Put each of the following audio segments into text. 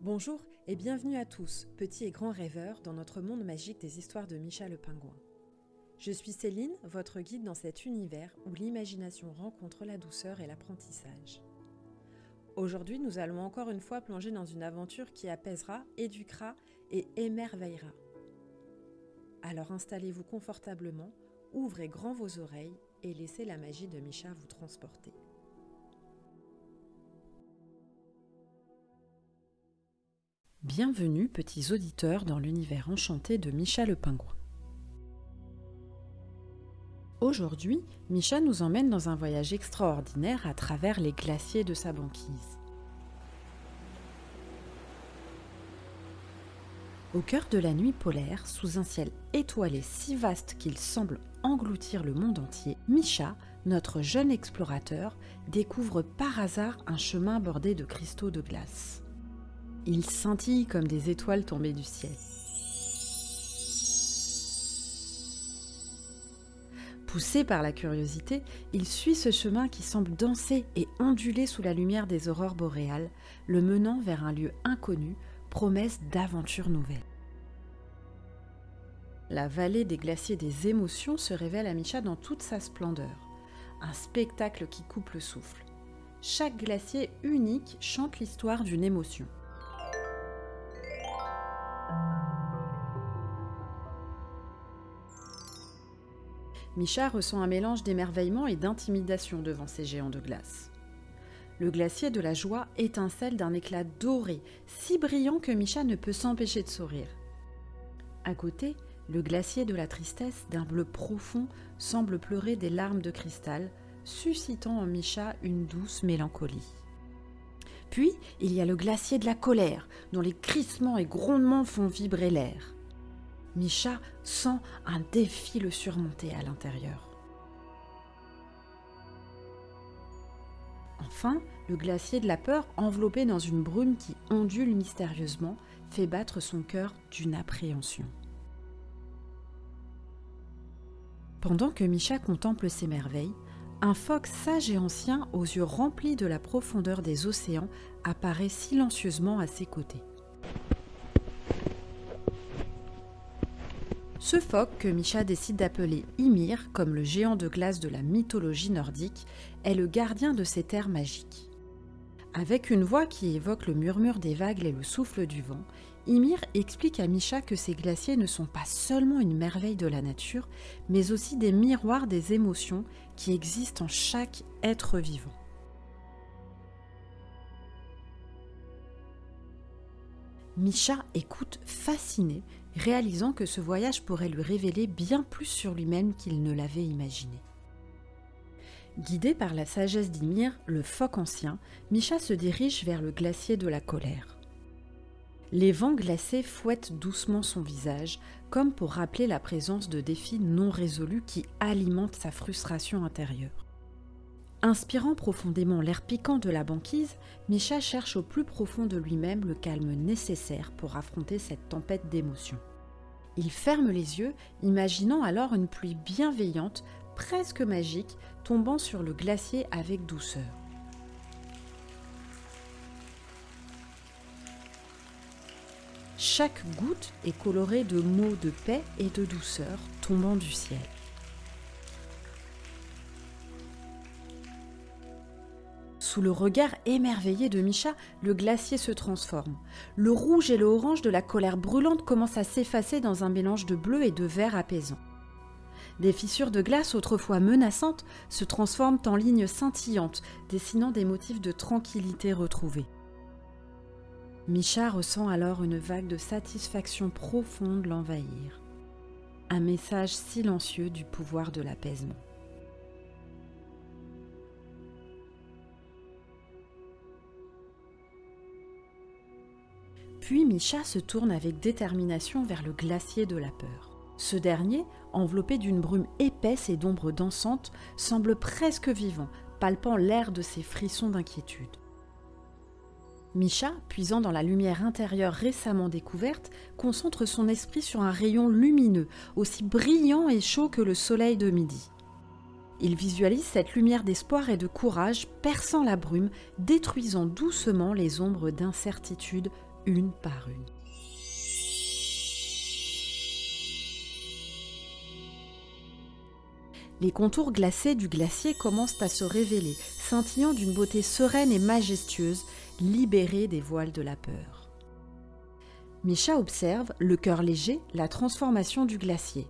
Bonjour et bienvenue à tous, petits et grands rêveurs, dans notre monde magique des histoires de Micha le pingouin. Je suis Céline, votre guide dans cet univers où l'imagination rencontre la douceur et l'apprentissage. Aujourd'hui, nous allons encore une fois plonger dans une aventure qui apaisera, éduquera et émerveillera. Alors installez-vous confortablement, ouvrez grand vos oreilles et laissez la magie de Micha vous transporter. Bienvenue, petits auditeurs, dans l'univers enchanté de Micha le pingouin. Aujourd'hui, Micha nous emmène dans un voyage extraordinaire à travers les glaciers de sa banquise. Au cœur de la nuit polaire, sous un ciel étoilé si vaste qu'il semble engloutir le monde entier, Micha, notre jeune explorateur, découvre par hasard un chemin bordé de cristaux de glace. Il scintille comme des étoiles tombées du ciel. Poussé par la curiosité, il suit ce chemin qui semble danser et onduler sous la lumière des aurores boréales, le menant vers un lieu inconnu, promesse d'aventures nouvelles. La vallée des glaciers des émotions se révèle à Micha dans toute sa splendeur, un spectacle qui coupe le souffle. Chaque glacier unique chante l'histoire d'une émotion. Micha ressent un mélange d'émerveillement et d'intimidation devant ces géants de glace. Le glacier de la joie étincelle d'un éclat doré, si brillant que Micha ne peut s'empêcher de sourire. À côté, le glacier de la tristesse, d'un bleu profond, semble pleurer des larmes de cristal, suscitant en Micha une douce mélancolie. Puis, il y a le glacier de la colère, dont les crissements et grondements font vibrer l'air. Micha sent un défi le surmonter à l'intérieur. Enfin, le glacier de la peur, enveloppé dans une brume qui ondule mystérieusement, fait battre son cœur d'une appréhension. Pendant que Micha contemple ces merveilles, un phoque sage et ancien, aux yeux remplis de la profondeur des océans, apparaît silencieusement à ses côtés. Ce phoque, que Micha décide d'appeler Ymir, comme le géant de glace de la mythologie nordique, est le gardien de ces terres magiques. Avec une voix qui évoque le murmure des vagues et le souffle du vent, Ymir explique à Micha que ces glaciers ne sont pas seulement une merveille de la nature, mais aussi des miroirs des émotions qui existent en chaque être vivant. Micha écoute fasciné réalisant que ce voyage pourrait lui révéler bien plus sur lui-même qu'il ne l'avait imaginé. Guidé par la sagesse d'Ymir, le phoque ancien, Micha se dirige vers le glacier de la colère. Les vents glacés fouettent doucement son visage, comme pour rappeler la présence de défis non résolus qui alimentent sa frustration intérieure. Inspirant profondément l'air piquant de la banquise, Micha cherche au plus profond de lui-même le calme nécessaire pour affronter cette tempête d'émotions. Il ferme les yeux, imaginant alors une pluie bienveillante, presque magique, tombant sur le glacier avec douceur. Chaque goutte est colorée de mots de paix et de douceur tombant du ciel. Sous le regard émerveillé de Micha, le glacier se transforme. Le rouge et le orange de la colère brûlante commencent à s'effacer dans un mélange de bleu et de vert apaisant. Des fissures de glace autrefois menaçantes se transforment en lignes scintillantes, dessinant des motifs de tranquillité retrouvés. Micha ressent alors une vague de satisfaction profonde l'envahir. Un message silencieux du pouvoir de l'apaisement. Puis Micha se tourne avec détermination vers le glacier de la peur. Ce dernier, enveloppé d'une brume épaisse et d'ombres dansantes, semble presque vivant, palpant l'air de ses frissons d'inquiétude. Micha, puisant dans la lumière intérieure récemment découverte, concentre son esprit sur un rayon lumineux, aussi brillant et chaud que le soleil de midi. Il visualise cette lumière d'espoir et de courage perçant la brume, détruisant doucement les ombres d'incertitude une par une. Les contours glacés du glacier commencent à se révéler, scintillant d'une beauté sereine et majestueuse, libérée des voiles de la peur. Micha observe, le cœur léger, la transformation du glacier.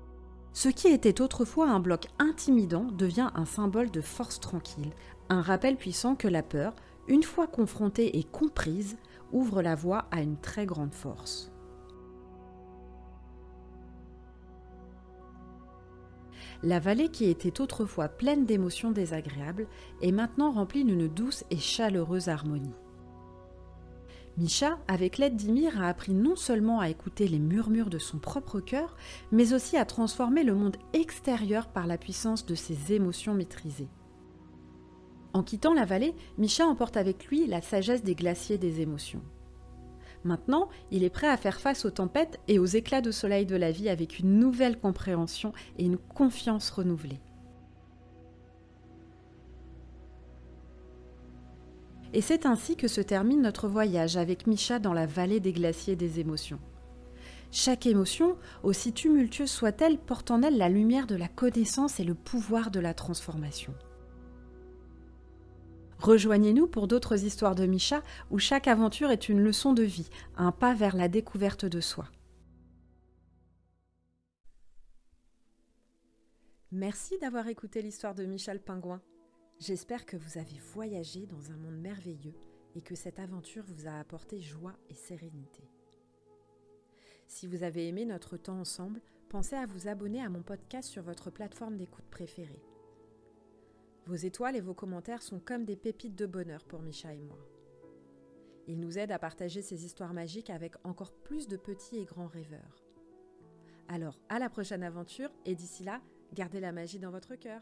Ce qui était autrefois un bloc intimidant devient un symbole de force tranquille, un rappel puissant que la peur, une fois confrontée et comprise, ouvre la voie à une très grande force. La vallée qui était autrefois pleine d'émotions désagréables est maintenant remplie d'une douce et chaleureuse harmonie. Misha, avec l'aide d'Ymir, a appris non seulement à écouter les murmures de son propre cœur, mais aussi à transformer le monde extérieur par la puissance de ses émotions maîtrisées. En quittant la vallée, Misha emporte avec lui la sagesse des glaciers des émotions. Maintenant, il est prêt à faire face aux tempêtes et aux éclats de soleil de la vie avec une nouvelle compréhension et une confiance renouvelée. Et c'est ainsi que se termine notre voyage avec Micha dans la vallée des glaciers des émotions. Chaque émotion, aussi tumultueuse soit-elle, porte en elle la lumière de la connaissance et le pouvoir de la transformation. Rejoignez-nous pour d'autres histoires de Micha où chaque aventure est une leçon de vie, un pas vers la découverte de soi. Merci d'avoir écouté l'histoire de Michel Pingouin. J'espère que vous avez voyagé dans un monde merveilleux et que cette aventure vous a apporté joie et sérénité. Si vous avez aimé notre temps ensemble, pensez à vous abonner à mon podcast sur votre plateforme d'écoute préférée. Vos étoiles et vos commentaires sont comme des pépites de bonheur pour Micha et moi. Ils nous aident à partager ces histoires magiques avec encore plus de petits et grands rêveurs. Alors, à la prochaine aventure et d'ici là, gardez la magie dans votre cœur.